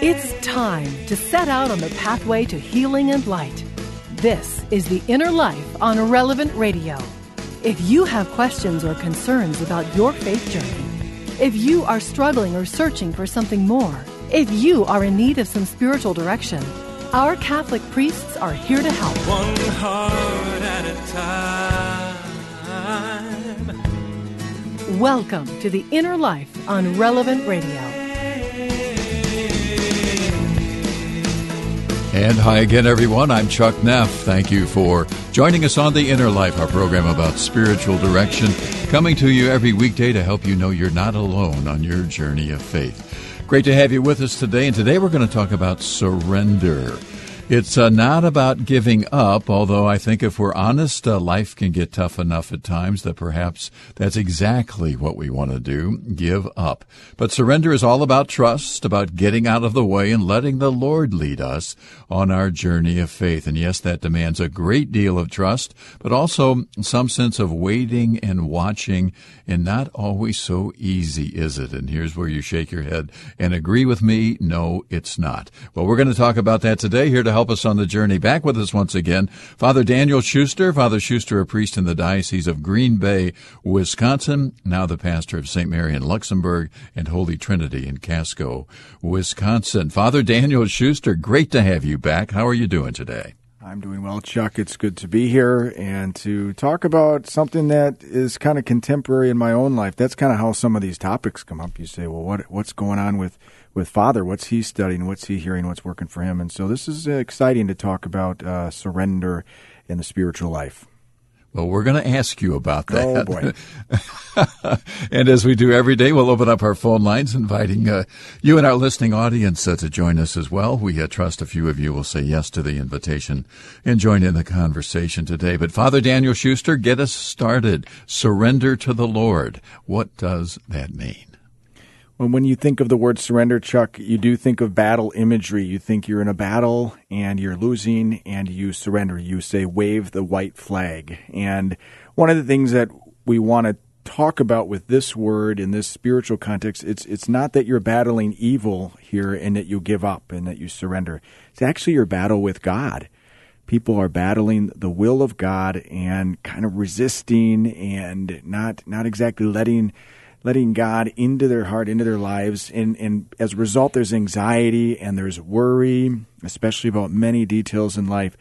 It's time to set out on the pathway to healing and light. This is The Inner Life on Relevant Radio. If you have questions or concerns about your faith journey, if you are struggling or searching for something more, if you are in need of some spiritual direction, our Catholic priests are here to help. One heart at a time. Welcome to The Inner Life on Relevant Radio. And hi again, everyone. I'm Chuck Neff. Thank you for joining us on The Inner Life, our program about spiritual direction, coming to you every weekday to help you know you're not alone on your journey of faith. Great to have you with us today. And today we're going to talk about surrender. It's uh, not about giving up, although I think if we're honest, uh, life can get tough enough at times that perhaps that's exactly what we want to do give up. But surrender is all about trust, about getting out of the way and letting the Lord lead us on our journey of faith. And yes, that demands a great deal of trust, but also some sense of waiting and watching, and not always so easy, is it? And here's where you shake your head and agree with me no, it's not. Well, we're going to talk about that today here to us on the journey. Back with us once again, Father Daniel Schuster. Father Schuster, a priest in the Diocese of Green Bay, Wisconsin, now the pastor of St. Mary in Luxemburg and Holy Trinity in Casco, Wisconsin. Father Daniel Schuster, great to have you back. How are you doing today? I'm doing well, Chuck. It's good to be here and to talk about something that is kind of contemporary in my own life. That's kind of how some of these topics come up. You say, well, what what's going on with with Father. What's he studying? What's he hearing? What's working for him? And so this is exciting to talk about uh, surrender in the spiritual life. Well, we're going to ask you about that. Oh, boy. and as we do every day, we'll open up our phone lines, inviting uh, you and our listening audience uh, to join us as well. We uh, trust a few of you will say yes to the invitation and join in the conversation today. But Father Daniel Schuster, get us started. Surrender to the Lord. What does that mean? When, when you think of the word surrender, Chuck, you do think of battle imagery. You think you're in a battle and you're losing and you surrender. You say, wave the white flag. And one of the things that we want to talk about with this word in this spiritual context, it's, it's not that you're battling evil here and that you give up and that you surrender. It's actually your battle with God people are battling the will of God and kind of resisting and not not exactly letting letting God into their heart, into their lives. And, and as a result, there's anxiety and there's worry, especially about many details in life.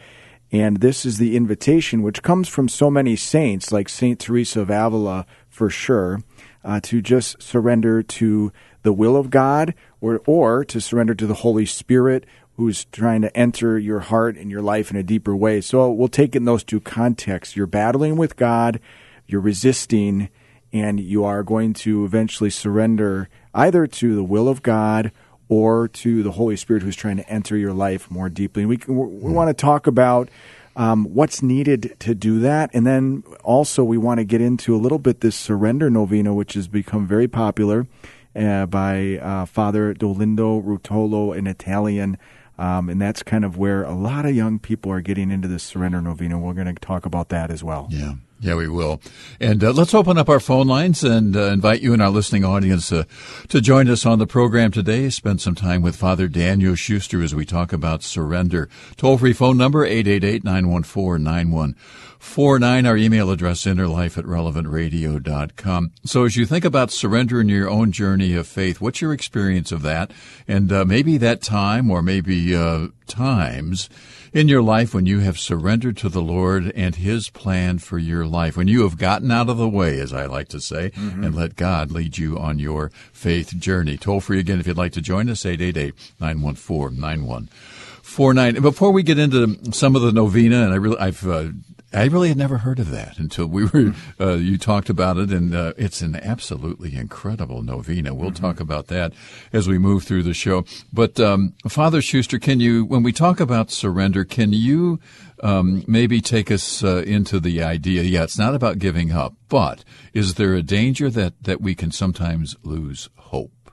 And this is the invitation, which comes from so many saints, like Saint Teresa of Avila, for sure, uh, to just surrender to the will of God or, or to surrender to the Holy Spirit who's trying to enter your heart and your life in a deeper way. So we'll take in those two contexts. You're battling with God, you're resisting, and you are going to eventually surrender either to the will of God or to the Holy Spirit who's trying to enter your life more deeply. And we, we hmm. want to talk about um, what's needed to do that. And then also, we want to get into a little bit this surrender novena, which has become very popular uh, by uh, Father Dolindo Ruotolo, an Italian. Um, and that's kind of where a lot of young people are getting into this surrender novena. We're going to talk about that as well. Yeah. Yeah, we will. And uh, let's open up our phone lines and uh, invite you and our listening audience uh, to join us on the program today. Spend some time with Father Daniel Schuster as we talk about surrender. Toll free phone number 888-914-9149. Our email address innerlife at relevantradio.com. So as you think about surrender in your own journey of faith, what's your experience of that? And uh, maybe that time or maybe uh, times in your life when you have surrendered to the Lord and His plan for your life, when you have gotten out of the way, as I like to say, mm-hmm. and let God lead you on your faith journey. Toll free again if you'd like to join us, 888 914 9149. Before we get into some of the novena, and I really, I've uh, I really had never heard of that until we were uh, you talked about it, and uh, it's an absolutely incredible novena. We'll mm-hmm. talk about that as we move through the show. But um, Father Schuster, can you, when we talk about surrender, can you um, maybe take us uh, into the idea? Yeah, it's not about giving up, but is there a danger that that we can sometimes lose hope?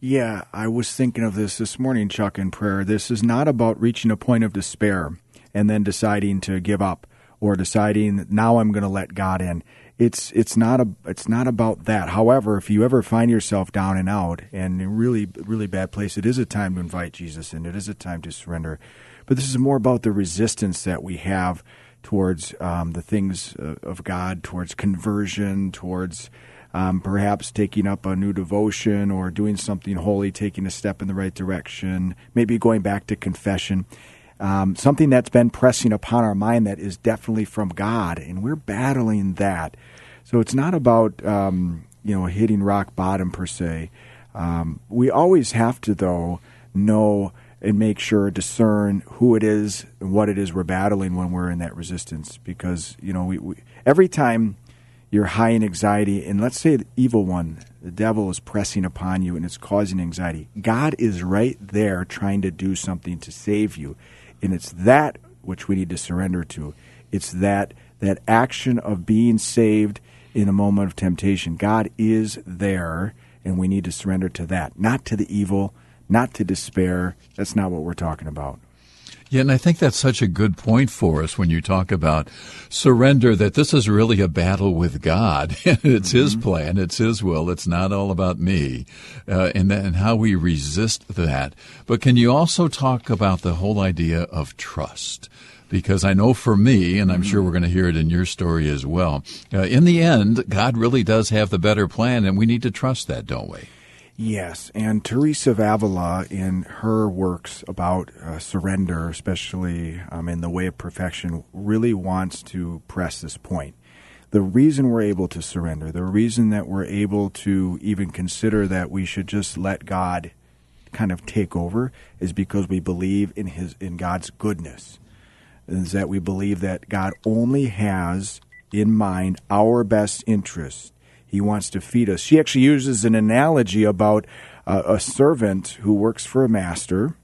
Yeah, I was thinking of this this morning, Chuck, in prayer. This is not about reaching a point of despair and then deciding to give up or deciding now I'm going to let God in. it's it's not a it's not about that. However, if you ever find yourself down and out and in a really really bad place, it is a time to invite Jesus in. It is a time to surrender. But this is more about the resistance that we have towards um, the things uh, of God, towards conversion, towards um, perhaps taking up a new devotion or doing something holy, taking a step in the right direction, maybe going back to confession. Um, something that's been pressing upon our mind that is definitely from God, and we're battling that. So it's not about um, you know hitting rock bottom per se. Um, we always have to though know and make sure discern who it is and what it is we're battling when we're in that resistance because you know we, we every time you're high in anxiety and let's say the evil one the devil is pressing upon you and it's causing anxiety god is right there trying to do something to save you and it's that which we need to surrender to it's that that action of being saved in a moment of temptation god is there and we need to surrender to that not to the evil not to despair. That's not what we're talking about. Yeah, and I think that's such a good point for us when you talk about surrender, that this is really a battle with God. it's mm-hmm. His plan, it's His will, it's not all about me, uh, and, and how we resist that. But can you also talk about the whole idea of trust? Because I know for me, and I'm mm-hmm. sure we're going to hear it in your story as well, uh, in the end, God really does have the better plan, and we need to trust that, don't we? Yes, and Teresa of Avila, in her works about uh, surrender, especially um, in the way of perfection, really wants to press this point. The reason we're able to surrender, the reason that we're able to even consider that we should just let God kind of take over, is because we believe in His in God's goodness. Is that we believe that God only has in mind our best interest he wants to feed us. She actually uses an analogy about uh, a servant who works for a master,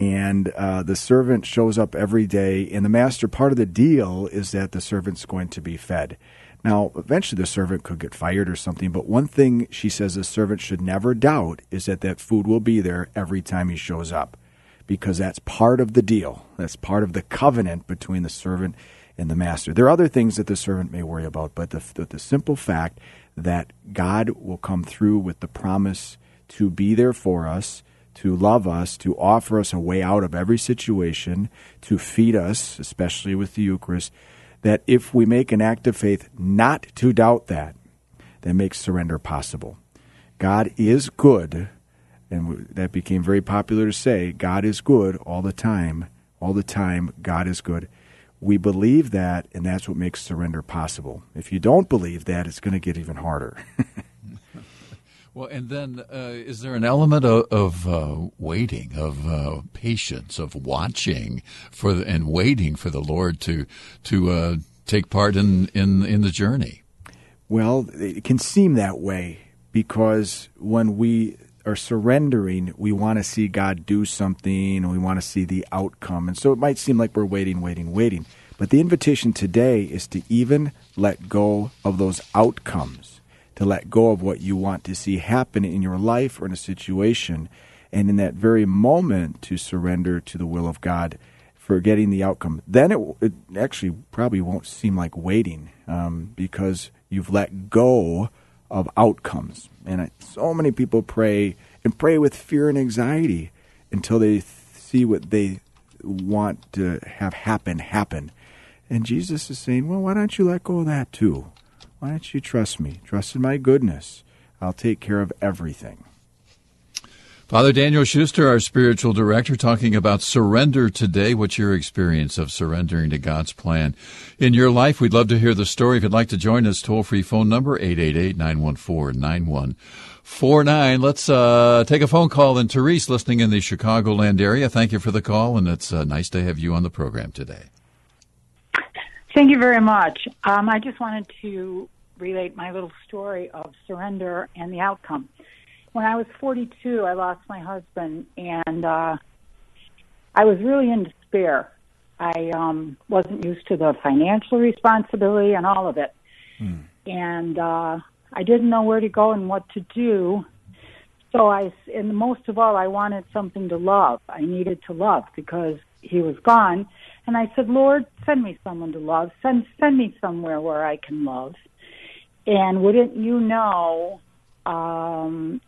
and uh, the servant shows up every day, and the master, part of the deal is that the servant's going to be fed. Now, eventually the servant could get fired or something, but one thing she says the servant should never doubt is that that food will be there every time he shows up because that's part of the deal. That's part of the covenant between the servant and the master. There are other things that the servant may worry about, but the, the, the simple fact that God will come through with the promise to be there for us, to love us, to offer us a way out of every situation, to feed us, especially with the Eucharist, that if we make an act of faith not to doubt that, that makes surrender possible. God is good, and that became very popular to say God is good all the time. All the time, God is good. We believe that, and that's what makes surrender possible. If you don't believe that, it's going to get even harder. well, and then uh, is there an element of, of uh, waiting, of uh, patience, of watching for the, and waiting for the Lord to to uh, take part in, in in the journey? Well, it can seem that way because when we are surrendering, we want to see God do something and we want to see the outcome. And so it might seem like we're waiting, waiting, waiting. But the invitation today is to even let go of those outcomes, to let go of what you want to see happen in your life or in a situation. And in that very moment, to surrender to the will of God, forgetting the outcome. Then it, it actually probably won't seem like waiting um, because you've let go of outcomes. And I, so many people pray and pray with fear and anxiety until they th- see what they want to have happen happen. And Jesus is saying, Well, why don't you let go of that too? Why don't you trust me? Trust in my goodness. I'll take care of everything. Father Daniel Schuster, our spiritual director, talking about surrender today. What's your experience of surrendering to God's plan in your life? We'd love to hear the story. If you'd like to join us, toll free phone number 888-914-9149. Let's uh, take a phone call. And Therese, listening in the Chicagoland area, thank you for the call, and it's uh, nice to have you on the program today. Thank you very much. Um, I just wanted to relate my little story of surrender and the outcome when I was 42, I lost my husband, and uh, I was really in despair. I um, wasn't used to the financial responsibility and all of it, hmm. and uh, I didn't know where to go and what to do. So I, and most of all, I wanted something to love. I needed to love because he was gone, and I said, Lord, send me someone to love. Send send me somewhere where I can love. And wouldn't you know, um,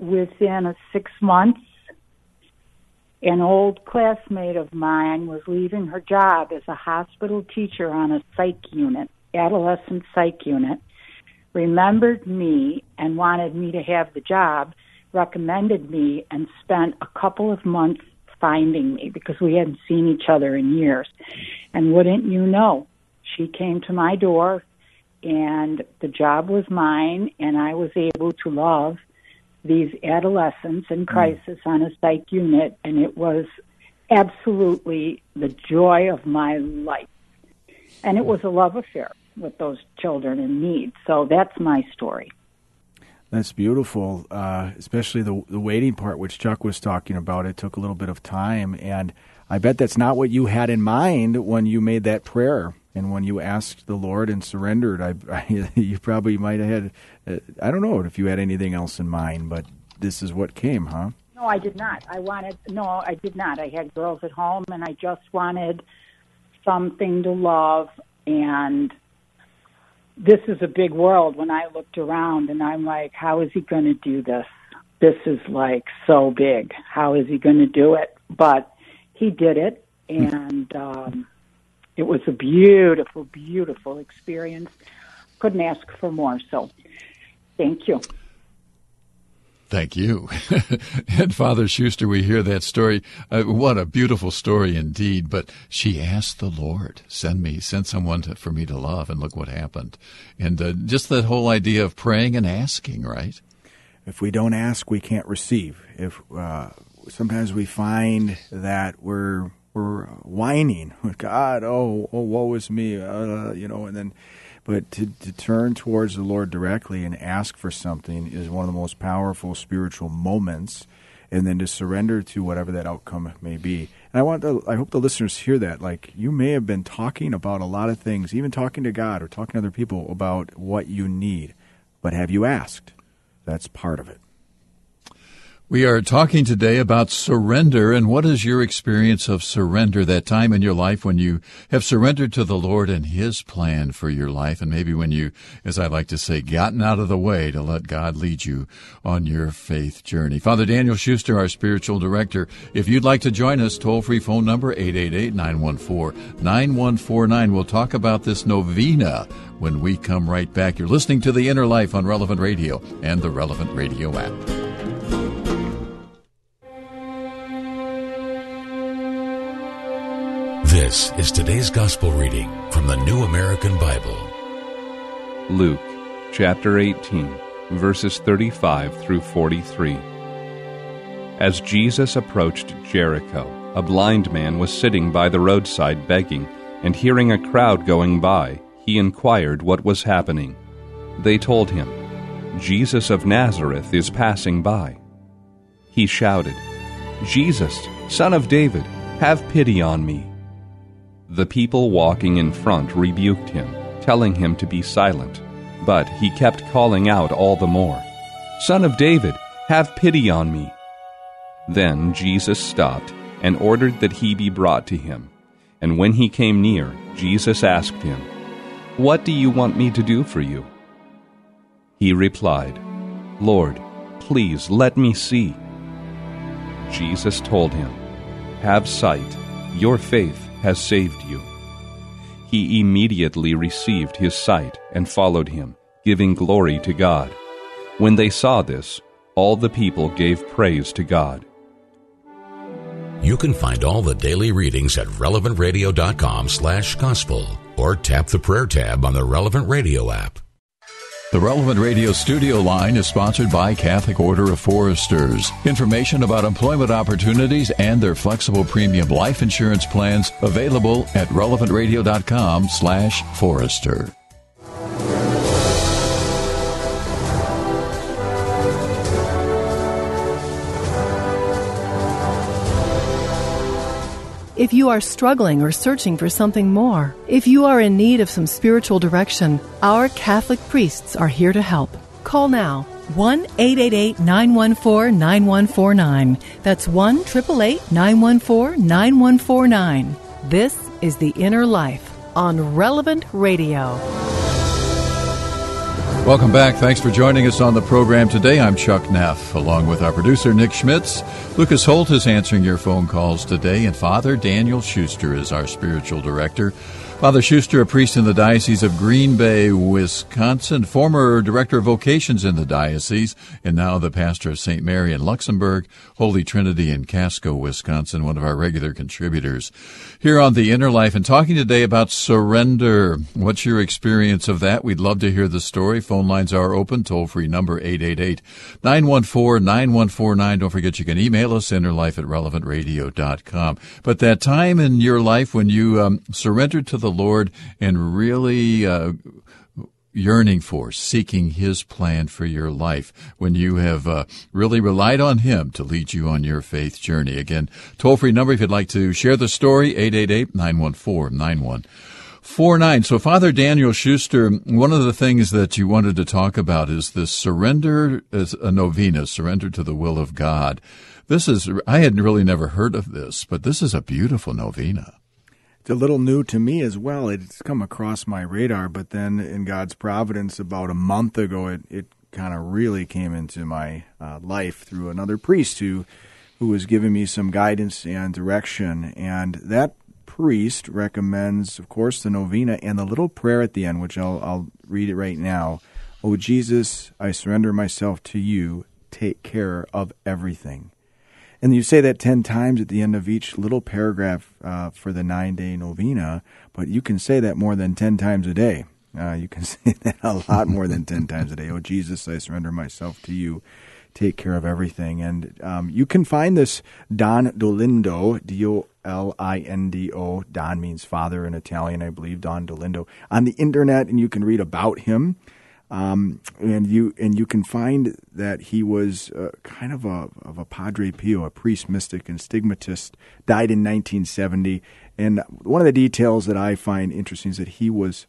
within a six months, an old classmate of mine was leaving her job as a hospital teacher on a psych unit, adolescent psych unit, remembered me and wanted me to have the job, recommended me, and spent a couple of months finding me because we hadn't seen each other in years. And wouldn't you know, she came to my door and the job was mine and I was able to love these adolescents in hmm. crisis mm. on a psych unit and it was absolutely the joy of my life. And it was a love affair with those children in need. So that's my story. That's beautiful, uh, especially the the waiting part, which Chuck was talking about. It took a little bit of time, and I bet that's not what you had in mind when you made that prayer and when you asked the Lord and surrendered. I, I you probably might have had, uh, I don't know if you had anything else in mind, but this is what came, huh? No, I did not. I wanted no, I did not. I had girls at home, and I just wanted something to love and this is a big world when I looked around and I'm like, how is he going to do this? This is like so big. How is he going to do it? But he did it and um, it was a beautiful, beautiful experience. Couldn't ask for more. So thank you. Thank you. and Father Schuster, we hear that story. Uh, what a beautiful story indeed. But she asked the Lord, send me, send someone to, for me to love. And look what happened. And uh, just that whole idea of praying and asking, right? If we don't ask, we can't receive. If uh, sometimes we find that we're we're whining, God, oh, oh, woe is me, uh, you know, and then but to, to turn towards the Lord directly and ask for something is one of the most powerful spiritual moments. And then to surrender to whatever that outcome may be. And I want to, I hope the listeners hear that. Like you may have been talking about a lot of things, even talking to God or talking to other people about what you need. But have you asked? That's part of it. We are talking today about surrender and what is your experience of surrender, that time in your life when you have surrendered to the Lord and His plan for your life, and maybe when you, as I like to say, gotten out of the way to let God lead you on your faith journey. Father Daniel Schuster, our spiritual director, if you'd like to join us, toll free phone number 888-914-9149. We'll talk about this novena when we come right back. You're listening to The Inner Life on Relevant Radio and the Relevant Radio app. This is today's gospel reading from the New American Bible. Luke chapter 18, verses 35 through 43. As Jesus approached Jericho, a blind man was sitting by the roadside begging, and hearing a crowd going by, he inquired what was happening. They told him, Jesus of Nazareth is passing by. He shouted, Jesus, son of David, have pity on me. The people walking in front rebuked him, telling him to be silent. But he kept calling out all the more, Son of David, have pity on me. Then Jesus stopped and ordered that he be brought to him. And when he came near, Jesus asked him, What do you want me to do for you? He replied, Lord, please let me see. Jesus told him, Have sight, your faith has saved you. He immediately received his sight and followed him, giving glory to God. When they saw this, all the people gave praise to God. You can find all the daily readings at relevantradio.com slash gospel or tap the prayer tab on the Relevant Radio app. The Relevant Radio studio line is sponsored by Catholic Order of Foresters. Information about employment opportunities and their flexible premium life insurance plans available at relevantradio.com slash forester. If you are struggling or searching for something more, if you are in need of some spiritual direction, our Catholic priests are here to help. Call now 1 888 914 9149. That's 1 888 914 9149. This is The Inner Life on Relevant Radio. Welcome back. Thanks for joining us on the program today. I'm Chuck Neff, along with our producer, Nick Schmitz. Lucas Holt is answering your phone calls today, and Father Daniel Schuster is our spiritual director. Father Schuster, a priest in the Diocese of Green Bay, Wisconsin, former director of vocations in the diocese, and now the pastor of St. Mary in Luxemburg, Holy Trinity in Casco, Wisconsin, one of our regular contributors. Here on The Inner Life and talking today about surrender. What's your experience of that? We'd love to hear the story. Phone lines are open, toll free number 888 914 9149. Don't forget you can email us, innerlife at relevantradio.com. But that time in your life when you um, surrendered to the the Lord and really uh, yearning for, seeking His plan for your life when you have uh, really relied on Him to lead you on your faith journey. Again, toll free number if you'd like to share the story 888 914 9149. So, Father Daniel Schuster, one of the things that you wanted to talk about is this surrender as a novena, surrender to the will of God. This is, I had really never heard of this, but this is a beautiful novena it's a little new to me as well. It's come across my radar, but then in God's providence, about a month ago, it, it kind of really came into my uh, life through another priest who who was giving me some guidance and direction. And that priest recommends, of course, the novena and the little prayer at the end, which I'll, I'll read it right now. Oh, Jesus, I surrender myself to you. Take care of everything. And you say that 10 times at the end of each little paragraph uh, for the nine day novena, but you can say that more than 10 times a day. Uh, you can say that a lot more than 10 times a day. Oh, Jesus, I surrender myself to you. Take care of everything. And um, you can find this Don Dolindo, D O L I N D O. Don means father in Italian, I believe, Don Dolindo, on the internet, and you can read about him. Um, and you and you can find that he was uh, kind of a of a Padre Pio, a priest, mystic, and stigmatist. Died in 1970. And one of the details that I find interesting is that he was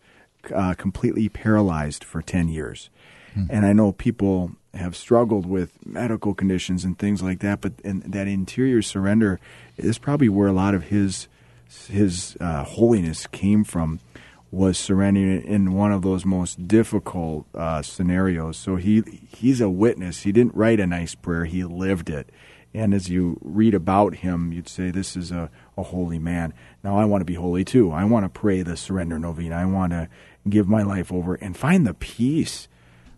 uh, completely paralyzed for 10 years. Hmm. And I know people have struggled with medical conditions and things like that, but and that interior surrender is probably where a lot of his his uh, holiness came from was surrendering in one of those most difficult uh, scenarios. So he he's a witness. He didn't write a nice prayer; he lived it. And as you read about him, you'd say, "This is a, a holy man." Now I want to be holy too. I want to pray the surrender novena. I want to give my life over and find the peace.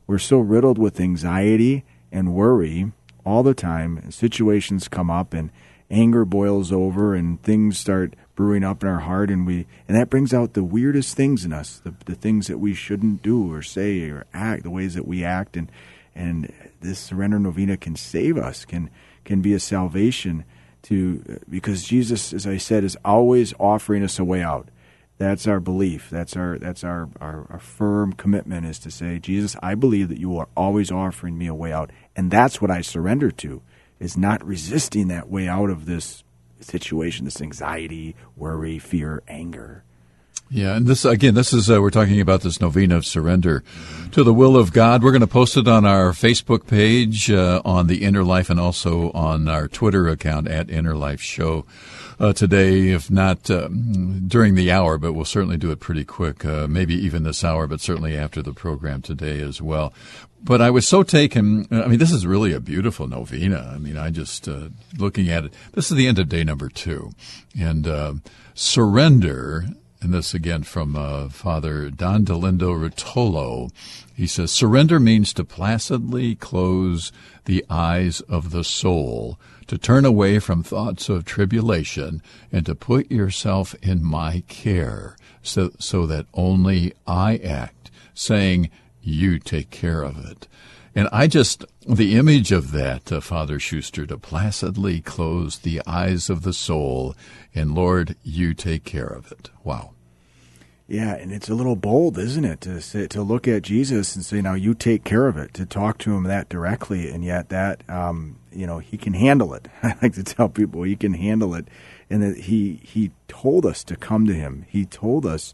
We're so riddled with anxiety and worry all the time. Situations come up, and anger boils over, and things start brewing up in our heart and we and that brings out the weirdest things in us the, the things that we shouldn't do or say or act the ways that we act and and this surrender novena can save us can can be a salvation to because Jesus as I said is always offering us a way out. That's our belief. That's our that's our, our, our firm commitment is to say Jesus I believe that you are always offering me a way out. And that's what I surrender to is not resisting that way out of this situation, this anxiety, worry, fear, anger. Yeah, and this again, this is uh, we're talking about this novena of surrender to the will of God. We're going to post it on our Facebook page, uh, on the Inner Life, and also on our Twitter account at Inner Life Show uh, today. If not uh, during the hour, but we'll certainly do it pretty quick. Uh, maybe even this hour, but certainly after the program today as well but I was so taken. I mean, this is really a beautiful novena. I mean, I just uh, looking at it. This is the end of day number two, and uh, surrender. And this again from uh, Father Don Dolindo Ruotolo. He says, surrender means to placidly close the eyes of the soul, to turn away from thoughts of tribulation, and to put yourself in my care, so, so that only I act, saying, you take care of it. And I just, the image of that, uh, Father Schuster, to placidly close the eyes of the soul, and Lord, you take care of it. Wow. Yeah, and it's a little bold, isn't it, to say, to look at Jesus and say, "Now you take care of it," to talk to him that directly, and yet that, um, you know, he can handle it. I like to tell people he can handle it, and that he he told us to come to him. He told us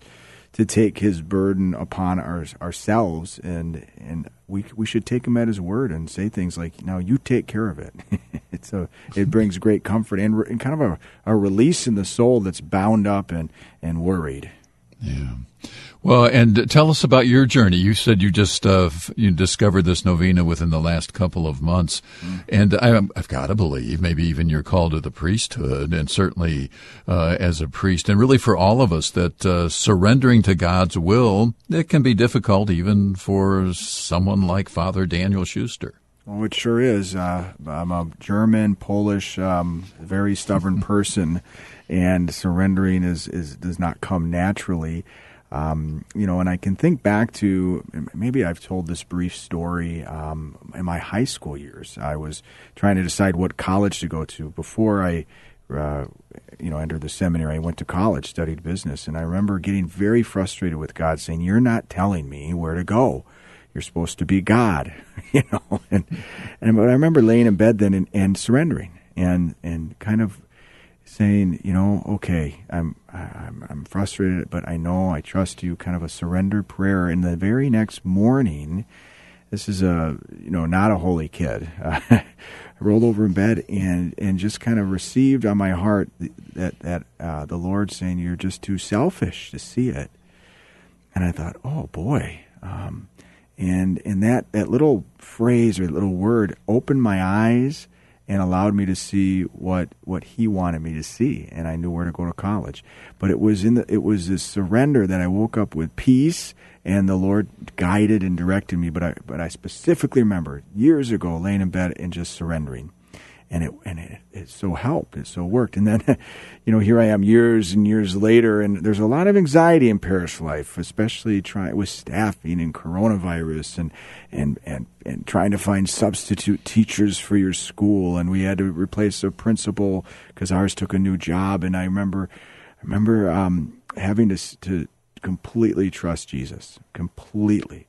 to take his burden upon our, ourselves and and we we should take him at his word and say things like now you take care of it. It's a it brings great comfort and, and kind of a, a release in the soul that's bound up and and worried. Yeah Well, and tell us about your journey. You said you just uh, you discovered this novena within the last couple of months, mm. and I, have got to believe maybe even your call to the priesthood, and certainly uh, as a priest, and really for all of us that uh, surrendering to God's will it can be difficult even for someone like Father Daniel Schuster. Oh, it sure is. Uh, I'm a German, Polish, um, very stubborn person, and surrendering is, is does not come naturally. Um, you know, and I can think back to maybe I've told this brief story um, in my high school years. I was trying to decide what college to go to before I, uh, you know, entered the seminary. I went to college, studied business, and I remember getting very frustrated with God, saying, "You're not telling me where to go. You're supposed to be God," you know. And and but I remember laying in bed then and, and surrendering and and kind of saying, you know, okay, I'm I'm I'm frustrated, but I know I trust you. Kind of a surrender prayer. And the very next morning, this is a you know not a holy kid. I rolled over in bed and and just kind of received on my heart that that uh, the Lord saying, "You're just too selfish to see it." And I thought, oh boy. Um, and and that, that little phrase or little word opened my eyes and allowed me to see what what he wanted me to see and I knew where to go to college. But it was in the it was this surrender that I woke up with peace and the Lord guided and directed me. But I but I specifically remember years ago laying in bed and just surrendering and it and it, it so helped. It so worked. And then you know here i am years and years later and there's a lot of anxiety in parish life especially trying with staffing and coronavirus and and and and trying to find substitute teachers for your school. And we had to replace a principal because ours took a new job. And i remember i remember um, having to to completely trust jesus. Completely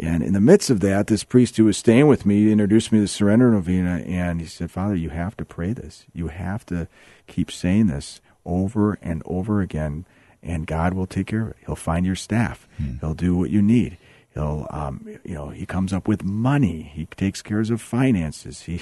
and in the midst of that, this priest who was staying with me introduced me to the surrender novena, and he said, Father, you have to pray this. You have to keep saying this over and over again, and God will take care of it. He'll find your staff. Hmm. He'll do what you need. He'll, um, you know, he comes up with money. He takes care of finances.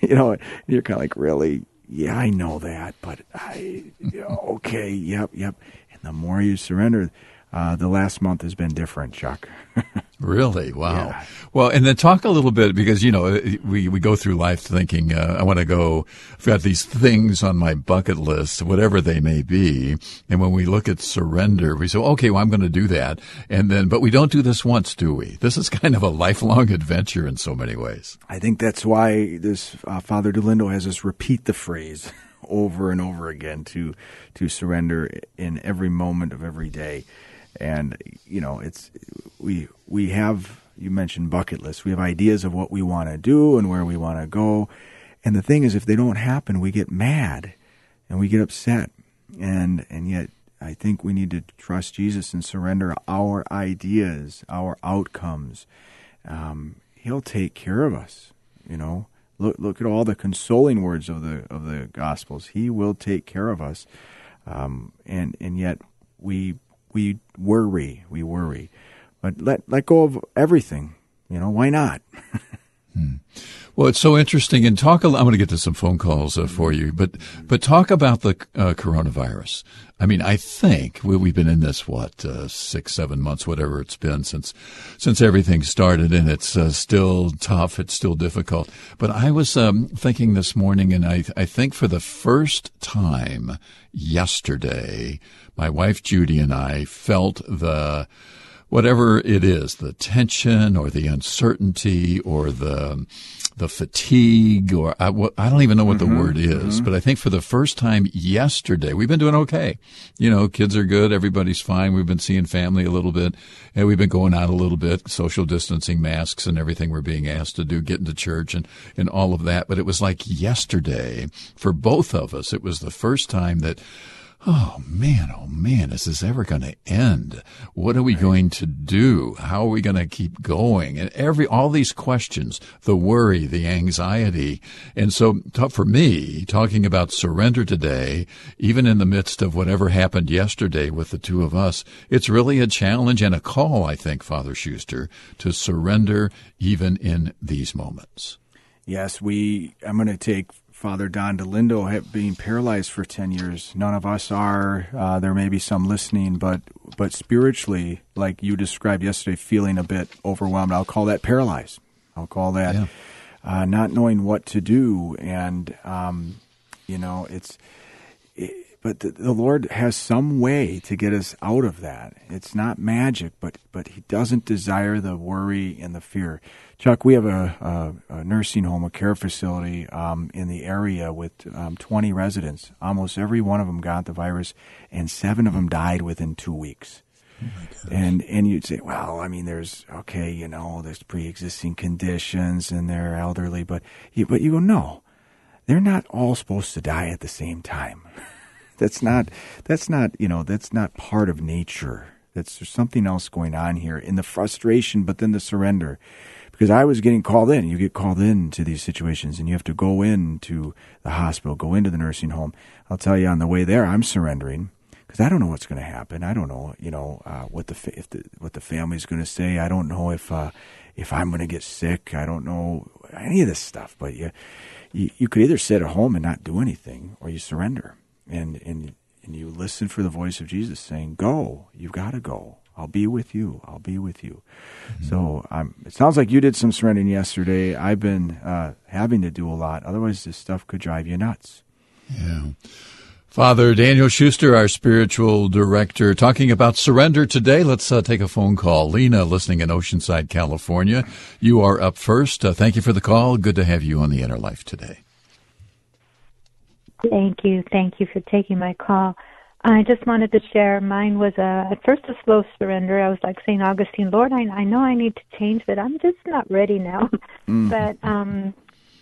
He, you know, you're kind of like, really? Yeah, I know that, but I, you know, okay, yep, yep. And the more you surrender, uh, the last month has been different, Chuck. really? Wow. Yeah. Well, and then talk a little bit because, you know, we, we go through life thinking, uh, I want to go, I've got these things on my bucket list, whatever they may be. And when we look at surrender, we say, okay, well, I'm going to do that. And then, but we don't do this once, do we? This is kind of a lifelong adventure in so many ways. I think that's why this uh, Father Dolindo has us repeat the phrase over and over again to, to surrender in every moment of every day and you know it's we we have you mentioned bucket lists we have ideas of what we want to do and where we want to go. And the thing is if they don't happen we get mad and we get upset. And and yet i think we need to trust jesus and surrender our ideas our outcomes. Um, he'll take care of us you know. Look look at all the consoling words of the of the gospels. He will take care of us. Um, and and yet we we worry, we worry. But let let go of everything. You know, why not? hmm. Well, it's so interesting. And talk. I'm going to get to some phone calls uh, for you, but but talk about the uh, coronavirus. I mean, I think we, have been in this what uh, six, seven months, whatever it's been since since everything started, and it's uh, still tough. It's still difficult. But I was um, thinking this morning, and I I think for the first time yesterday, my wife Judy and I felt the whatever it is, the tension or the uncertainty or the the fatigue, or I, I don't even know what mm-hmm, the word is, mm-hmm. but I think for the first time yesterday, we've been doing okay. You know, kids are good, everybody's fine. We've been seeing family a little bit, and we've been going out a little bit, social distancing, masks, and everything we're being asked to do, getting to church, and and all of that. But it was like yesterday for both of us. It was the first time that oh man, oh man, is this ever going to end? What are we right. going to do? How are we going to keep going? And every, all these questions, the worry, the anxiety. And so for me, talking about surrender today, even in the midst of whatever happened yesterday with the two of us, it's really a challenge and a call, I think, Father Schuster, to surrender even in these moments. Yes, we, I'm going to take Father Don Dolindo being paralyzed for 10 years. None of us are. Uh, there may be some listening, but but spiritually, like you described yesterday, feeling a bit overwhelmed. I'll call that paralyzed. I'll call that Yeah. uh, not knowing what to do, and um, you know, it's. It, but the, the Lord has some way to get us out of that. It's not magic, but but He doesn't desire the worry and the fear. Chuck, we have a, a, a nursing home, a care facility um, in the area with um, 20 residents. Almost every one of them got the virus, and seven of them died within two weeks. And and you'd say, well, I mean, there's okay, you know, there's pre-existing conditions and they're elderly, but you, but you go, no, they're not all supposed to die at the same time. that's not that's not you know that's not part of nature. That's there's something else going on here in the frustration, but then the surrender. Because I was getting called in. You get called in to these situations, and you have to go into the hospital, go into the nursing home. I'll tell you on the way there, I'm surrendering because I don't know what's going to happen. I don't know, you know, uh, what the fa- the what the family's going to say. I don't know if uh, if I'm going to get sick. I don't know any of this stuff. But you, you you could either sit at home and not do anything, or you surrender and and and you listen for the voice of Jesus saying, "Go, you've got to go. I'll be with you. I'll be with you." So um, it sounds like you did some surrendering yesterday. I've been uh, having to do a lot. Otherwise, this stuff could drive you nuts. Yeah. Father Daniel Schuster, our spiritual director, talking about surrender today. Let's uh, take a phone call. Lena, listening in Oceanside, California. You are up first. Uh, thank you for the call. Good to have you on the Inner Life today. Thank you. Thank you for taking my call. I just wanted to share. Mine was a, at first a slow surrender. I was like St. Augustine, Lord, I, I know I need to change, but I'm just not ready now. But um,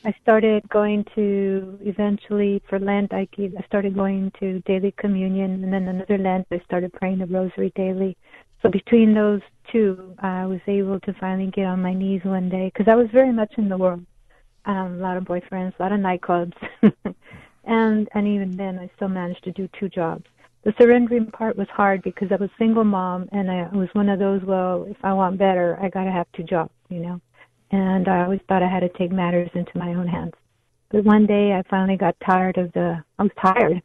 I started going to eventually for Lent. I, gave, I started going to daily communion, and then another Lent I started praying the Rosary daily. So between those two, I was able to finally get on my knees one day because I was very much in the world. Um, a lot of boyfriends, a lot of nightclubs. and and even then I still managed to do two jobs. The surrendering part was hard because I was a single mom and I was one of those, well, if I want better, I got to have two jobs, you know. And I always thought I had to take matters into my own hands. But one day I finally got tired of the I was tired.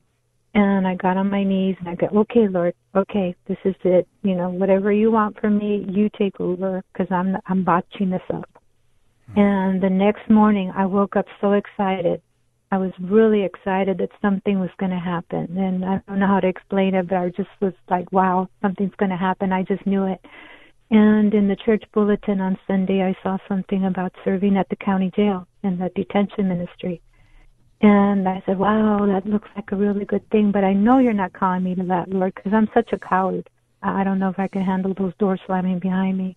And I got on my knees and I go, "Okay, Lord, okay, this is it. You know, whatever you want from me, you take over because I'm I'm botching this up." Hmm. And the next morning, I woke up so excited. I was really excited that something was going to happen. And I don't know how to explain it, but I just was like, wow, something's going to happen. I just knew it. And in the church bulletin on Sunday, I saw something about serving at the county jail in the detention ministry. And I said, wow, that looks like a really good thing, but I know you're not calling me to that, Lord, because I'm such a coward. I don't know if I can handle those doors slamming behind me.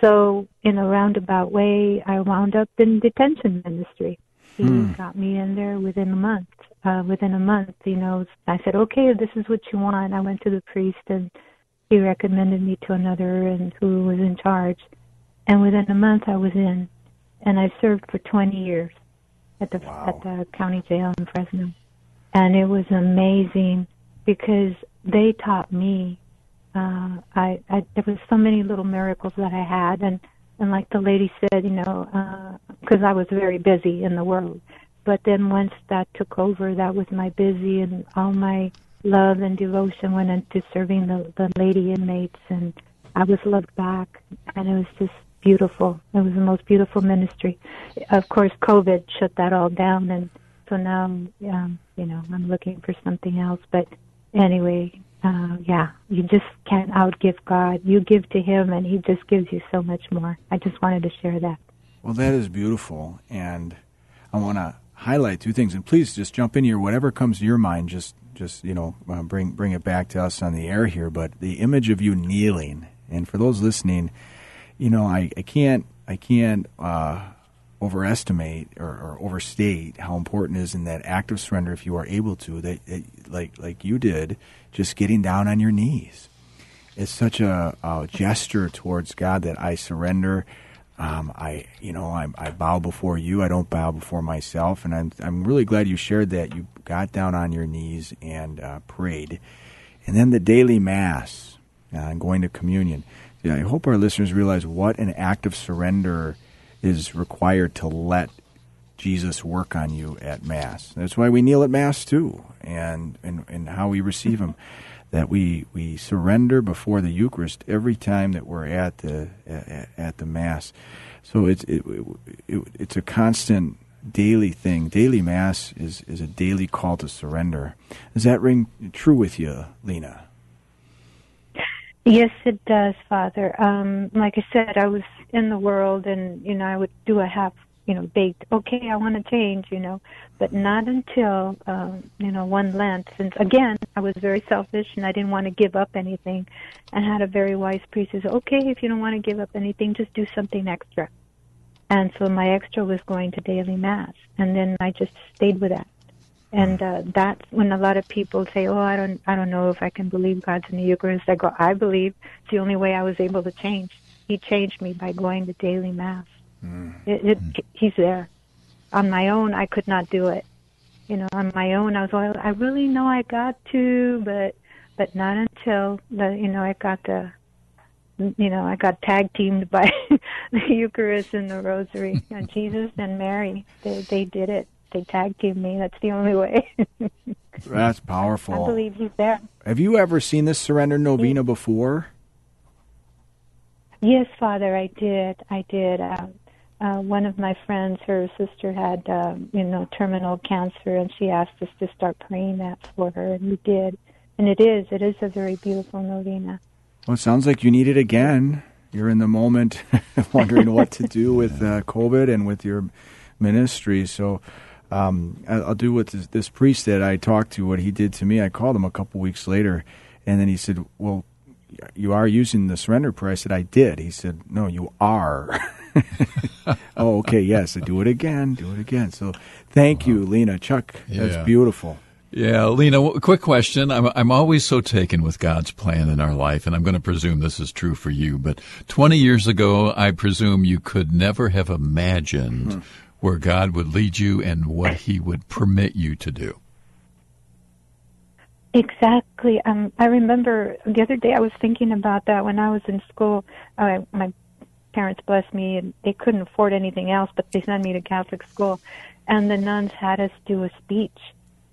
So, in a roundabout way, I wound up in detention ministry. He got me in there within a month. Uh, within a month, you know, I said, okay, this is what you want. I went to the priest and he recommended me to another and who was in charge. And within a month, I was in, and I served for 20 years at the at the county jail in Fresno, and it was amazing because they taught me. Uh, I, I there was so many little miracles that I had, and and like the lady said, you know, because I was very busy in the world. But then once that took over, that was my busy and all my love and devotion went into serving the, the lady inmates, and I was loved back, and it was just beautiful. It was the most beautiful ministry. Of course, COVID shut that all down, and so now, um, you know, I'm looking for something else. But anyway, uh, yeah, you just can't outgive God. You give to Him, and He just gives you so much more. I just wanted to share that. Well, that is beautiful, and I want to highlight two things. And please just jump in here, whatever comes to your mind. Just, just you know, uh, bring bring it back to us on the air here. But the image of you kneeling, and for those listening, you know, I, I can't I can't uh, overestimate or, or overstate how important it is in that act of surrender, if you are able to, that, that like like you did, just getting down on your knees. It's such a, a gesture towards God that I surrender. Um, I, you know, I, I bow before you. I don't bow before myself, and I'm I'm really glad you shared that. You got down on your knees and uh, prayed, and then the daily mass, uh, and going to communion. Yeah, I hope our listeners realize what an act of surrender is required to let Jesus work on you at mass. That's why we kneel at mass too, and, and, and how we receive Him. That we, we surrender before the Eucharist every time that we're at the at, at the Mass. So it's it, it, it's a constant daily thing. Daily Mass is, is a daily call to surrender. Does that ring true with you, Lena? Yes, it does, Father. Um, like I said, I was in the world, and you know, I would do a half, you know, baked. Okay, I want to change, you know, but not until um, you know one Lent. Since again, I was very selfish, and I didn't want to give up anything, and had a very wise priest who said, "Okay, if you don't want to give up anything, just do something extra." And so my extra was going to daily mass, and then I just stayed with that. And uh, that's when a lot of people say, "Oh, I don't, I don't know if I can believe God's in the Eucharist." I go, "I believe it's the only way I was able to change. He changed me by going to daily mass. Mm. It, it, he's there. On my own, I could not do it. You know, on my own, I was, well, I really know I got to, but, but not until the, you know, I got the you know, I got tag teamed by the Eucharist and the Rosary. Know, Jesus and Mary, they they did it. They tag teamed me. That's the only way. That's powerful. I believe he's there. Have you ever seen this surrender novena before? Yes, Father, I did. I did. Uh, uh, one of my friends, her sister had, uh, you know, terminal cancer, and she asked us to start praying that for her, and we did. And it is. It is a very beautiful novena. Well, it sounds like you need it again. You're in the moment wondering what to do with uh, COVID and with your ministry. So um, I'll do what this, this, priest that I talked to, what he did to me. I called him a couple weeks later, and then he said, Well, you are using the surrender prayer. I said, I did. He said, No, you are. oh, okay, yes. I do it again, do it again. So thank you, Lena. Chuck, yeah. that's beautiful. Yeah, Lena, quick question. I'm, I'm always so taken with God's plan in our life, and I'm going to presume this is true for you. But 20 years ago, I presume you could never have imagined mm-hmm. where God would lead you and what He would permit you to do. Exactly. Um, I remember the other day I was thinking about that when I was in school. Uh, my parents blessed me, and they couldn't afford anything else, but they sent me to Catholic school, and the nuns had us do a speech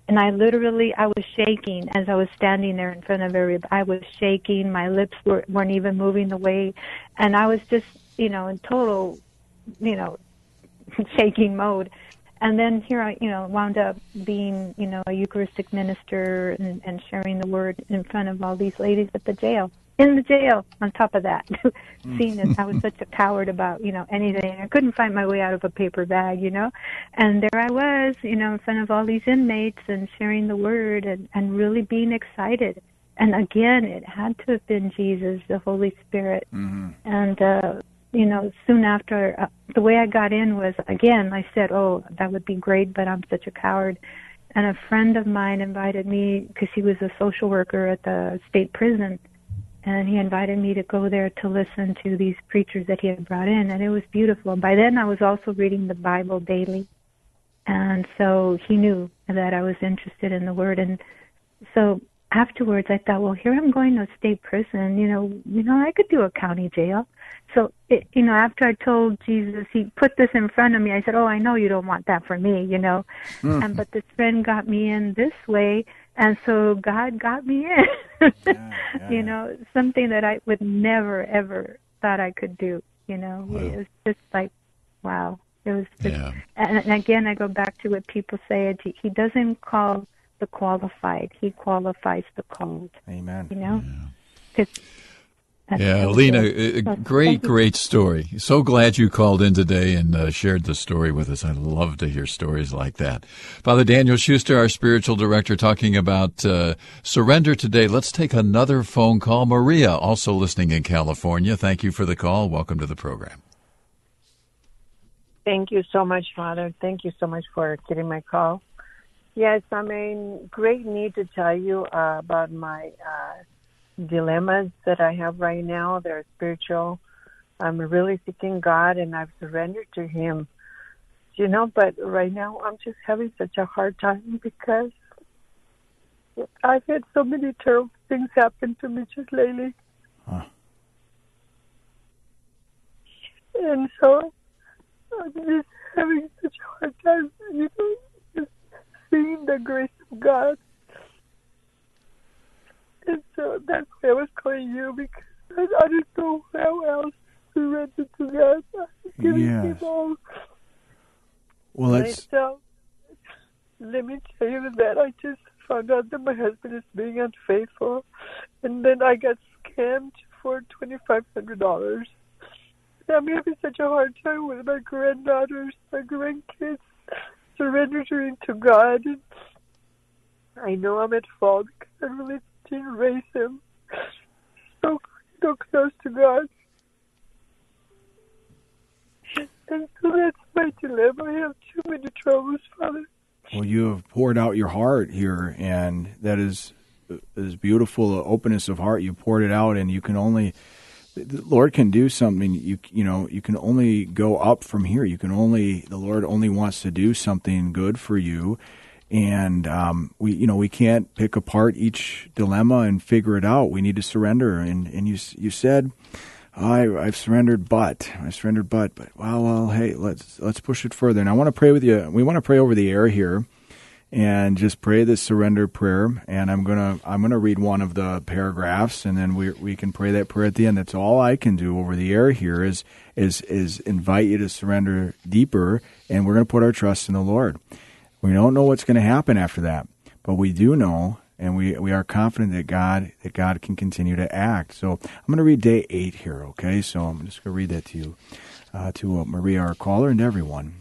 and I literally I was shaking as I was standing there in front of everybody. I was shaking. My lips were, weren't even moving the way, and I was just you know in total you know shaking mode. And then here I you know wound up being you know a Eucharistic minister and, and sharing the word in front of all these ladies at the jail in the jail on top of that. Seeing that i was such a coward about you know anything. I couldn't find my way out of a paper bag you know. And there i was you know in front of all these inmates and sharing the word and and really being excited. And again it had to have been jesus the holy spirit. Mm-hmm. and uh you know soon after uh, the way i got in was again i said oh that would be great but i'm such a coward. And a friend of mine invited me because he was a social worker at the state prison and he invited me to go there to listen to these preachers that he had brought in and it was beautiful. And by then i was also reading the bible daily and so he knew that i was interested in the word. And so afterwards i thought well here i'm going to a state prison. You know you know i could do a county jail. So it, you know after i told jesus he put this in front of me. I said oh i know you don't want that for me you know. Mm. and but this friend got me in this way and so God got me in. yeah, yeah, you know, something that I would never ever thought I could do. You know, wow. it was just like, wow. It was just, yeah. and, again, I go back to what people say. He doesn't call the qualified; he qualifies the called. Amen. You know, because that's yeah, Lena, uh, great, great story. So glad you called in today and uh, shared the story with us. I love to hear stories like that. Father Daniel Schuster, our spiritual director, talking about uh, surrender today. Let's take another phone call. Maria, also listening in California. Thank you for the call. Welcome to the program. Thank you so much, Father. Thank you so much for getting my call. Yes, I'm in great need to tell you uh, about my uh, dilemmas that I have right now. They're spiritual. I'm really seeking God and I've surrendered to Him. You know, but right now I'm just having such a hard time because I've had so many terrible things happen to me just lately. Huh. And so I'm just having such a hard time, you know, just seeing the grace of God so that's why I was calling you because I, I don't know how else to surrender to. I'm Yes. Well, And that's so, let me tell you that I just found out that my husband is being unfaithful, and then I got scammed for twenty five hundred dollars. I'm having such a hard time with my granddaughters, my grandkids, surrendering to God. And I know I'm at fault because I really didn't raise him so so close to God. And so that's my dilemma. I have too many troubles, Father. Well, you have poured out your heart here, and that is is beautiful openness of heart. You poured it out, and you can only the Lord can do something. You you know you can only go up from here. You can only the Lord only wants to do something good for you, and um, we you know we can't pick apart each dilemma and figure it out. We need to surrender. And and you you said. I, I've surrendered, but I surrendered, but, but well, well, hey, let's let's push it further. And I want to pray with you. We want to pray over the air here, and just pray this surrender prayer. And I'm gonna I'm gonna read one of the paragraphs, and then we we can pray that prayer at the end. That's all I can do over the air here is is is invite you to surrender deeper, and we're gonna put our trust in the Lord. We don't know what's going to happen after that, but we do know and we we are confident that God that God can continue to act. So I'm going to read day eight here. Okay, so I'm just going to read that to you, uh, to uh, Maria, our caller, and everyone.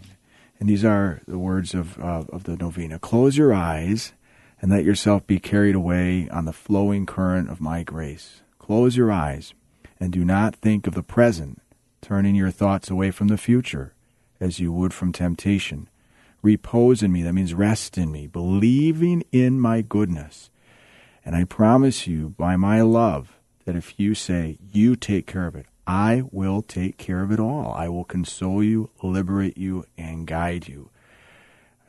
And these are the words of uh, of the novena. Close your eyes and let yourself be carried away on the flowing current of my grace. Close your eyes and do not think of the present, turning your thoughts away from the future, as you would from temptation repose in me. That means rest in me, believing in my goodness. And I promise you by my love that if you say, You take care of it, I will take care of it all. I will console you, liberate you, and guide you.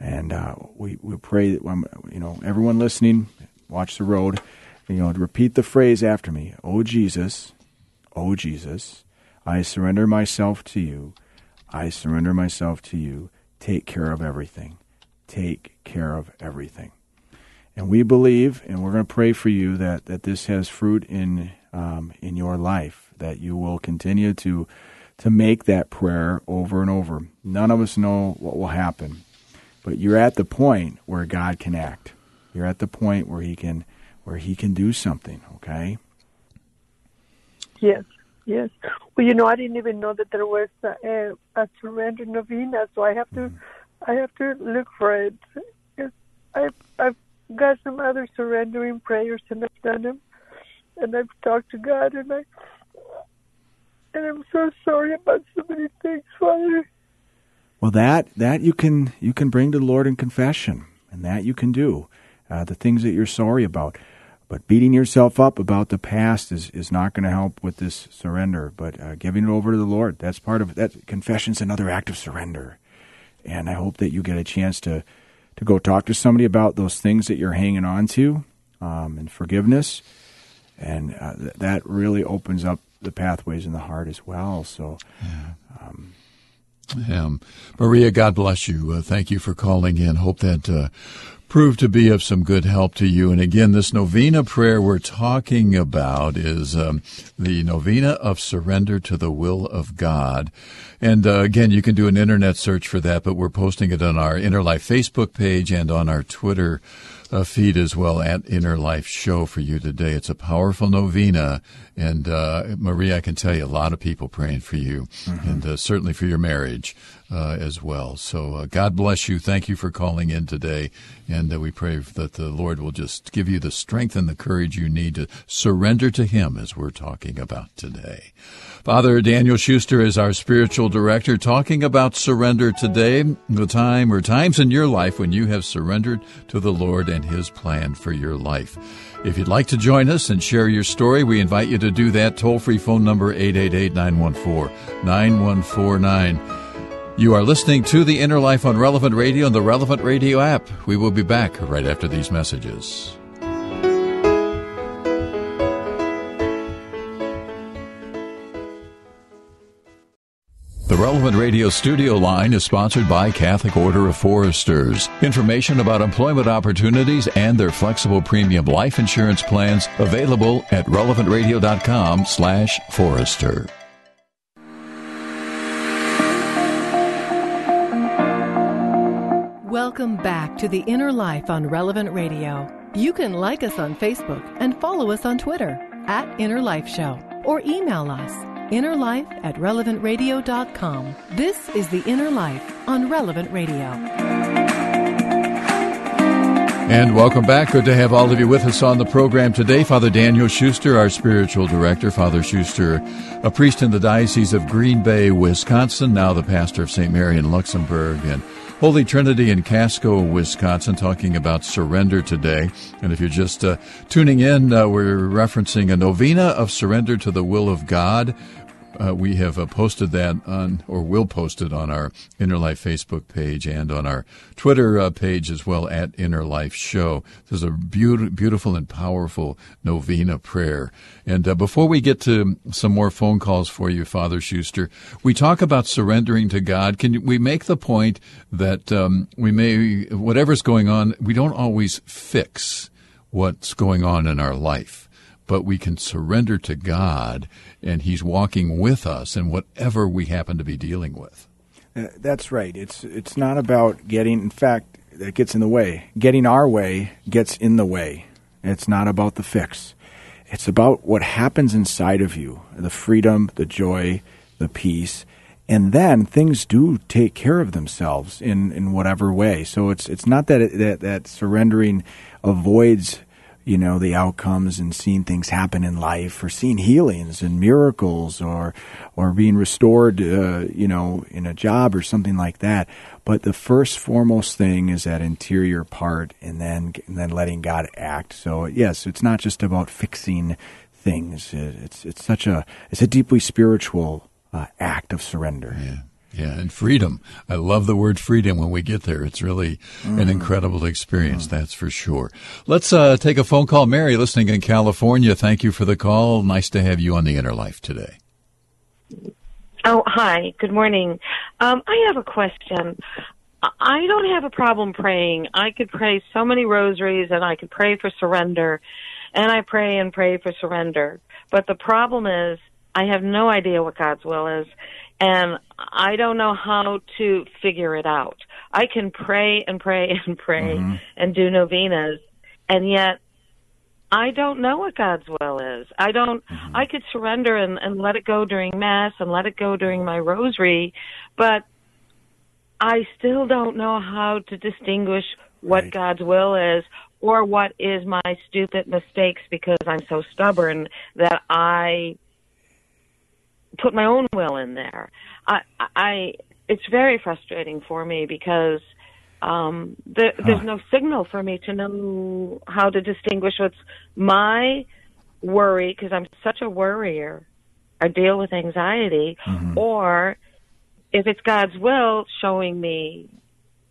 And uh, we, we pray that, when, you know, everyone listening, watch the road, you know, repeat the phrase after me Oh, Jesus, oh, Jesus, I surrender myself to you. I surrender myself to you take care of everything. Take care of everything. And we believe, and we're going to pray for you that, that this has fruit in um, in your life, that you will continue to to make that prayer over and over. None of us know what will happen, but you're at the point where God can act. You're at the point where He can where He can do something. Okay. Yes, yes. Well, you know, I didn't even know that there was a, a, surrender novena, so I have to, I have to look for it. Yes, I've, I've got some other surrendering prayers, and I've done them, and I've talked to God, and I, and I'm so sorry about so many things, Father. Well, that that you can you can bring to the Lord in confession, and that you can do uh, the things that you're sorry about. But beating yourself up about the past is, is not going to help with this surrender. But uh, giving it over to the Lord, that's part of that. Confession's another act of surrender. And I hope that you get a chance to, to go talk to somebody about those things that you're hanging on to um, and forgiveness. And uh, th- that really opens up the pathways in the heart as well. So, um, Um, Maria, God bless you. Uh, thank you for calling in. Hope that uh, proved to be of some good help to you. And again, this novena prayer we're talking about is um, the novena of surrender to the will of God. And uh, again, you can do an internet search for that, but we're posting it on our Inner Life Facebook page and on our Twitter uh, feed as well at Inner Life Show for you today. It's a powerful novena, and uh, Maria, I can tell you, a lot of people praying for you, and uh, certainly for your marriage uh, as well. So uh, God bless you. Thank you for calling in today, and uh, we pray that the Lord will just give you the strength and the courage you need to surrender to Him, as we're talking about today. Father Daniel Schuster is our spiritual director, talking about surrender today, the time or times in your life when you have surrendered to the Lord and His plan for your life. If you'd like to join us and share your story, we invite you to do that. Toll free phone number 888 914 9149. You are listening to The Inner Life on Relevant Radio and the Relevant Radio app. We will be back right after these messages. The Relevant Radio studio line is sponsored by Catholic Order of Foresters. Information about employment opportunities and their flexible premium life insurance plans available at relevantradio.com slash forester. Welcome back to The Inner Life on Relevant Radio. You can like us on Facebook and follow us on Twitter at Inner Life Show or email us innerlife at relevantradio.com. This is The Inner Life on Relevant Radio. And welcome back. Good to have all of you with us on the program today. Father Daniel Schuster, our spiritual director. Father Schuster, a priest in the Diocese of Green Bay, Wisconsin, now the pastor of St. Mary in Luxemburg. And Holy Trinity in Casco, Wisconsin, talking about surrender today. And if you're just uh, tuning in, uh, we're referencing a novena of surrender to the will of God. Uh, we have uh, posted that on, or will post it on our Inner Life Facebook page and on our Twitter uh, page as well at Inner Life Show. This is a be- beautiful and powerful novena prayer. And uh, before we get to some more phone calls for you, Father Schuster, we talk about surrendering to God. Can we make the point that um, we may, whatever's going on, we don't always fix what's going on in our life but we can surrender to God and He's walking with us in whatever we happen to be dealing with. Uh, that's right. It's it's not about getting. In fact, that gets in the way. Getting our way gets in the way. It's not about the fix. It's about what happens inside of you, the freedom, the joy, the peace, and then things do take care of themselves in, in whatever way. So it's it's not that it, that that surrendering avoids you know the outcomes and seeing things happen in life or seeing healings and miracles or or being restored uh, you know in a job or something like that. But the first foremost thing is that interior part and then and then letting God act. So yes it's not just about fixing things. It's it's such a it's a deeply spiritual uh, act of surrender. Yeah. Yeah, and freedom. I love the word freedom when we get there. It's really mm. an incredible experience, mm. that's for sure. Let's uh, take a phone call. Mary, listening in California, thank you for the call. Nice to have you on the Inner Life today. Oh, hi. Good morning. Um, I have a question. I don't have a problem praying. I could pray so many rosaries and I could pray for surrender and I pray and pray for surrender. But the problem is I have no idea what God's will is and I don't know how to figure it out. I can pray and pray and pray mm-hmm. and do novenas, and yet I don't know what God's will is. I don't. Mm-hmm. I could surrender and, and let it go during Mass and let it go during my Rosary, but I still don't know how to distinguish what right. God's will is or what is my stupid mistakes because I'm so stubborn that I put my own will in there. I, I it's very frustrating for me because um, there, huh. there's no signal for me to know how to distinguish what's my worry because I'm such a worrier. I deal with anxiety, mm-hmm. or if it's God's will, showing me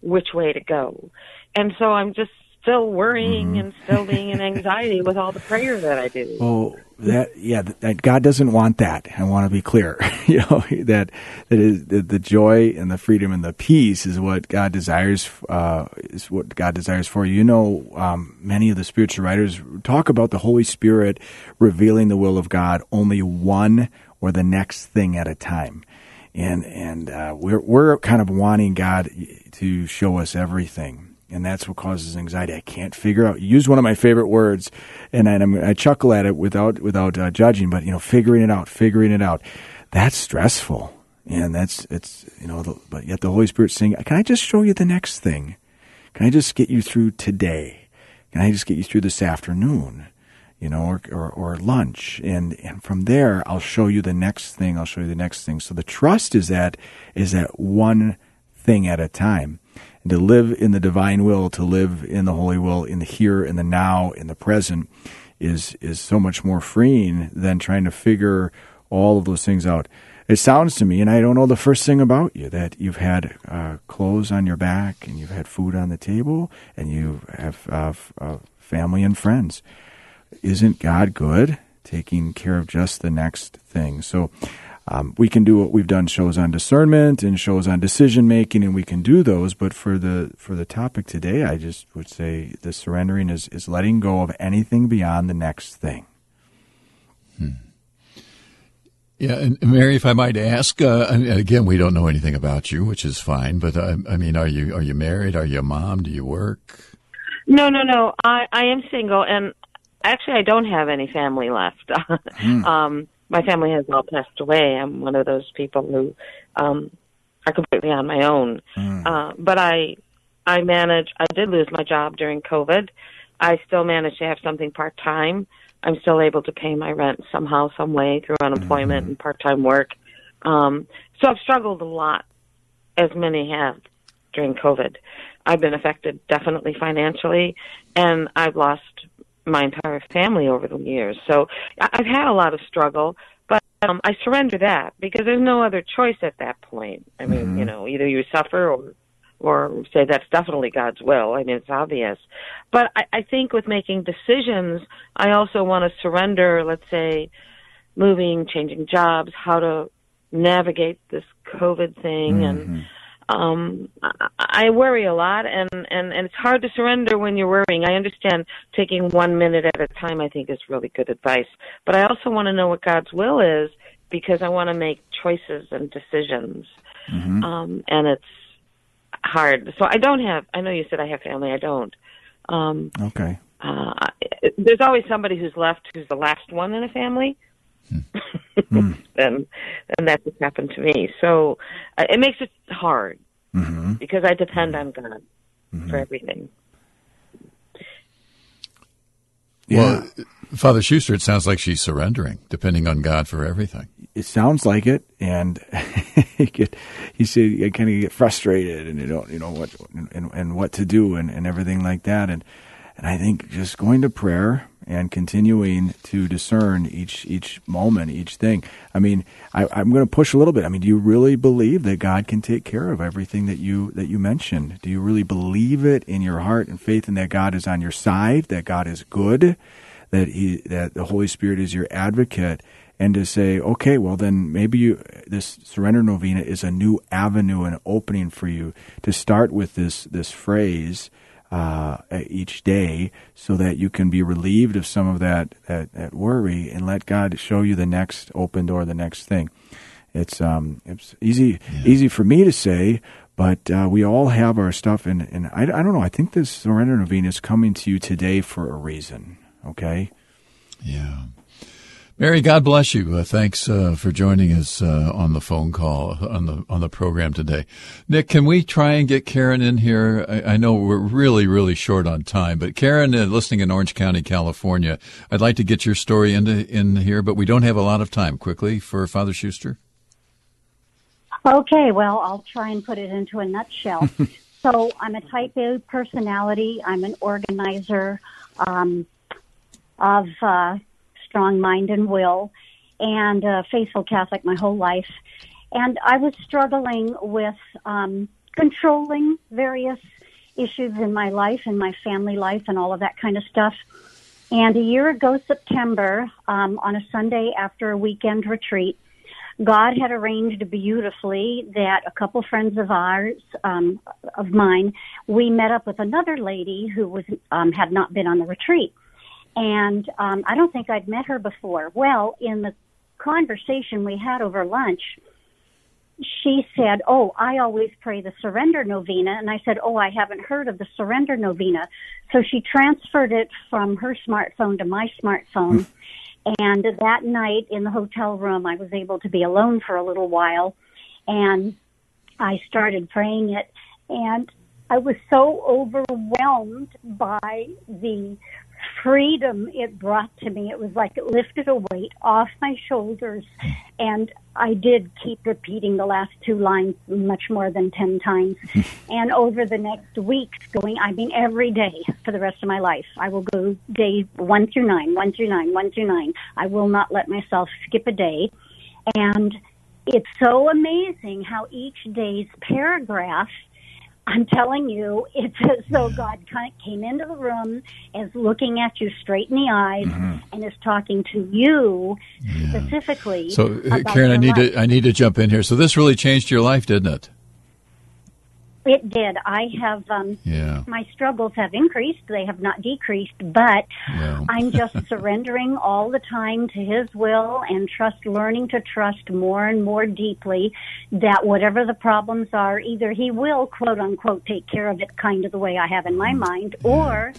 which way to go. And so I'm just still worrying mm-hmm. and still being in anxiety with all the prayer that I do. Oh, that yeah, that God doesn't want that. I want to be clear. you know that that is the, the, joy and the freedom and the peace is what God desires. Uh, is what God desires for you. You know, um, many of the spiritual writers talk about the Holy Spirit revealing the will of God only one or the next thing at a time and and uh, we're we're kind of wanting God to show us everything and that's what causes anxiety. I can't figure out. Use one of my favorite words, and I, I chuckle at it without without uh, judging. But you know, figuring it out, figuring it out, that's stressful, and that's it's you know. The, but yet the Holy Spirit's saying, "Can I just show you the next thing? Can I just get you through today? Can I just get you through this afternoon?" You know, or, or, or lunch, and and from there I'll show you the next thing. I'll show you the next thing. So the trust is that is that one thing at a time and to live in the divine will, to live in the holy will, in the here, in the now, in the present, is is so much more freeing than trying to figure all of those things out. It sounds to me, and I don't know the first thing about you, that you've had uh, clothes on your back, and you've had food on the table, and you have uh, uh, family and friends. Isn't God good? Taking care of just the next thing. So um, we can do what we've done shows on discernment and shows on decision making, and we can do those. But for the for the topic today, I just would say the surrendering is is letting go of anything beyond the next thing. Hmm. Yeah, and Mary, if I might ask, uh, again, we don't know anything about you, which is fine. But uh, I mean, are you are you married? Are you a mom? Do you work? No, no, no. I I am single, and actually, I don't have any family left. hmm. um, my family has all passed away. I'm one of those people who um, are completely on my own. Mm. Uh, but I, I manage. I did lose my job during COVID. I still manage to have something part time. I'm still able to pay my rent somehow, some way through unemployment mm-hmm. and part time work. Um, so I've struggled a lot, as many have during COVID. I've been affected definitely financially, and I've lost my entire family over the years. So I've had a lot of struggle, but um, I surrender that because there's no other choice at that point. I mean, mm-hmm. you know, either you suffer or or say that's definitely God's will. I mean, it's obvious. But I, I think with making decisions, I also want to surrender, let's say, moving, changing jobs, how to navigate this COVID thing, mm-hmm. and um I worry a lot and and and it's hard to surrender when you're worrying. I understand taking 1 minute at a time I think is really good advice, but I also want to know what God's will is because I want to make choices and decisions. Mm-hmm. Um and it's hard. So I don't have I know you said I have family, I don't. Um Okay. Uh there's always somebody who's left who's the last one in a family. Mm. and and that just happened to me. So uh, it makes it hard mm-hmm. because I depend on God mm-hmm. for everything. Yeah. Well, Father Schuster, it sounds like she's surrendering, depending on God for everything. It sounds like it, and you get, you see, you kind of get frustrated, and you don't, you know what, and, and what to do, and, and everything like that, and and I think just going to prayer and continuing to discern each each moment, each thing. I mean, I, am going to push a little bit. I mean, do you really believe that God can take care of everything that you that you mentioned? Do you really believe it in your heart and faith in that God is on your side, that God is good, that he that the Holy Spirit is your advocate? and to say, okay, well then maybe you, this surrender novena is a new avenue and opening for you to start with this this phrase uh, each day so that you can be relieved of some of that, that, that, worry and let God show you the next open door, the next thing. It's, um, it's easy, yeah. easy for me to say, but uh, we all have our stuff. And, and I, I don't know, I think this surrender novena is coming to you today for a reason, okay? Yeah. Mary, God bless you. Uh, thanks uh, for joining us uh, on the phone call on the on the program today. Nick, can we try and get Karen in here? I, I know we're really really short on time, but Karen, uh, listening in Orange County, California, I'd like to get your story into in here, but we don't have a lot of time. Quickly for Father Schuster. Okay, well, I'll try and put it into a nutshell. so I'm a Type A personality. I'm an organizer um, of uh, strong mind and will, and a faithful Catholic my whole life. And I was struggling with um, controlling various issues in my life and my family life and all of that kind of stuff. And a year ago, September, um, on a Sunday after a weekend retreat, God had arranged beautifully that a couple friends of ours, um, of mine, we met up with another lady who was um, had not been on the retreat and um, I don't think I'd met her before. Well, in the conversation we had over lunch, she said, "Oh, I always pray the Surrender Novena," and I said, "Oh, I haven't heard of the Surrender Novena." So she transferred it from her smartphone to my smartphone. and that night in the hotel room, I was able to be alone for a little while, and I started praying it, and I was so overwhelmed by the freedom it brought to me. It was like it lifted a weight off my shoulders. And I did keep repeating the last two lines much more than 10 times. and over the next weeks, going, I mean, every day for the rest of my life, I will go day one through nine, one through nine, one through nine. I will not let myself skip a day. And it's so amazing how each day's paragraph I'm telling you, it's as though God came into the room, is looking at you straight in the eyes, Mm-hmm. and is talking to you specifically. So, uh, Karen, I need life. to I need to jump in here. So, this really changed your life, didn't it? It did. I have um, Yeah. my struggles have increased; they have not decreased. But Yeah. I'm just surrendering all the time to His will and trust, learning to trust more and more deeply that whatever the problems are, either He will quote unquote take care of it, kind of the way I have in my mind, or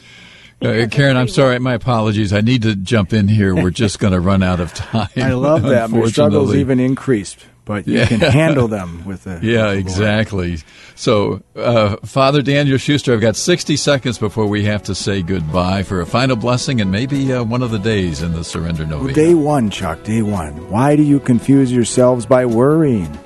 Uh, Karen, I'm sorry. My apologies. I need to jump in here. We're just going to run out of time. I love that. My struggles even increased, but you Yeah. can handle them with the. Yeah, exactly. So, uh, Father Daniel Schuster, I've got 60 seconds before we have to say goodbye for a final blessing and maybe uh, one of the days in the Surrender Novena. Day one, Chuck, day one. Why do you confuse yourselves by worrying?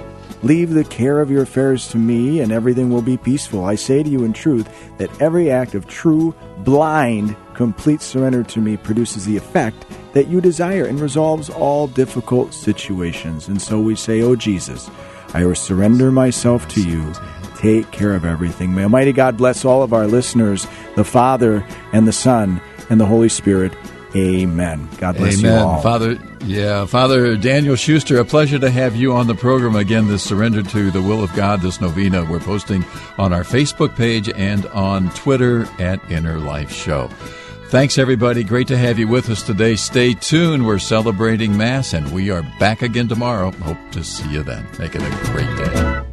Leave the care of your affairs to me, and everything will be peaceful. I say to you in truth that every act of true, blind, complete surrender to me produces the effect that you desire and resolves all difficult situations. And so we say, Oh Jesus, I surrender myself to you. Take care of everything. May Almighty God bless all of our listeners, the Father and the Son and the Holy Spirit. Amen. God bless Amen. you all. Father, yeah, Father Daniel Schuster, a pleasure to have you on the program again. This Surrender to the Will of God, this novena we're posting on our Facebook page and on Twitter at Inner Life Show. Thanks, everybody. Great to have you with us today. Stay tuned. We're celebrating Mass, and we are back again tomorrow. Hope to see you then. Make it a great day.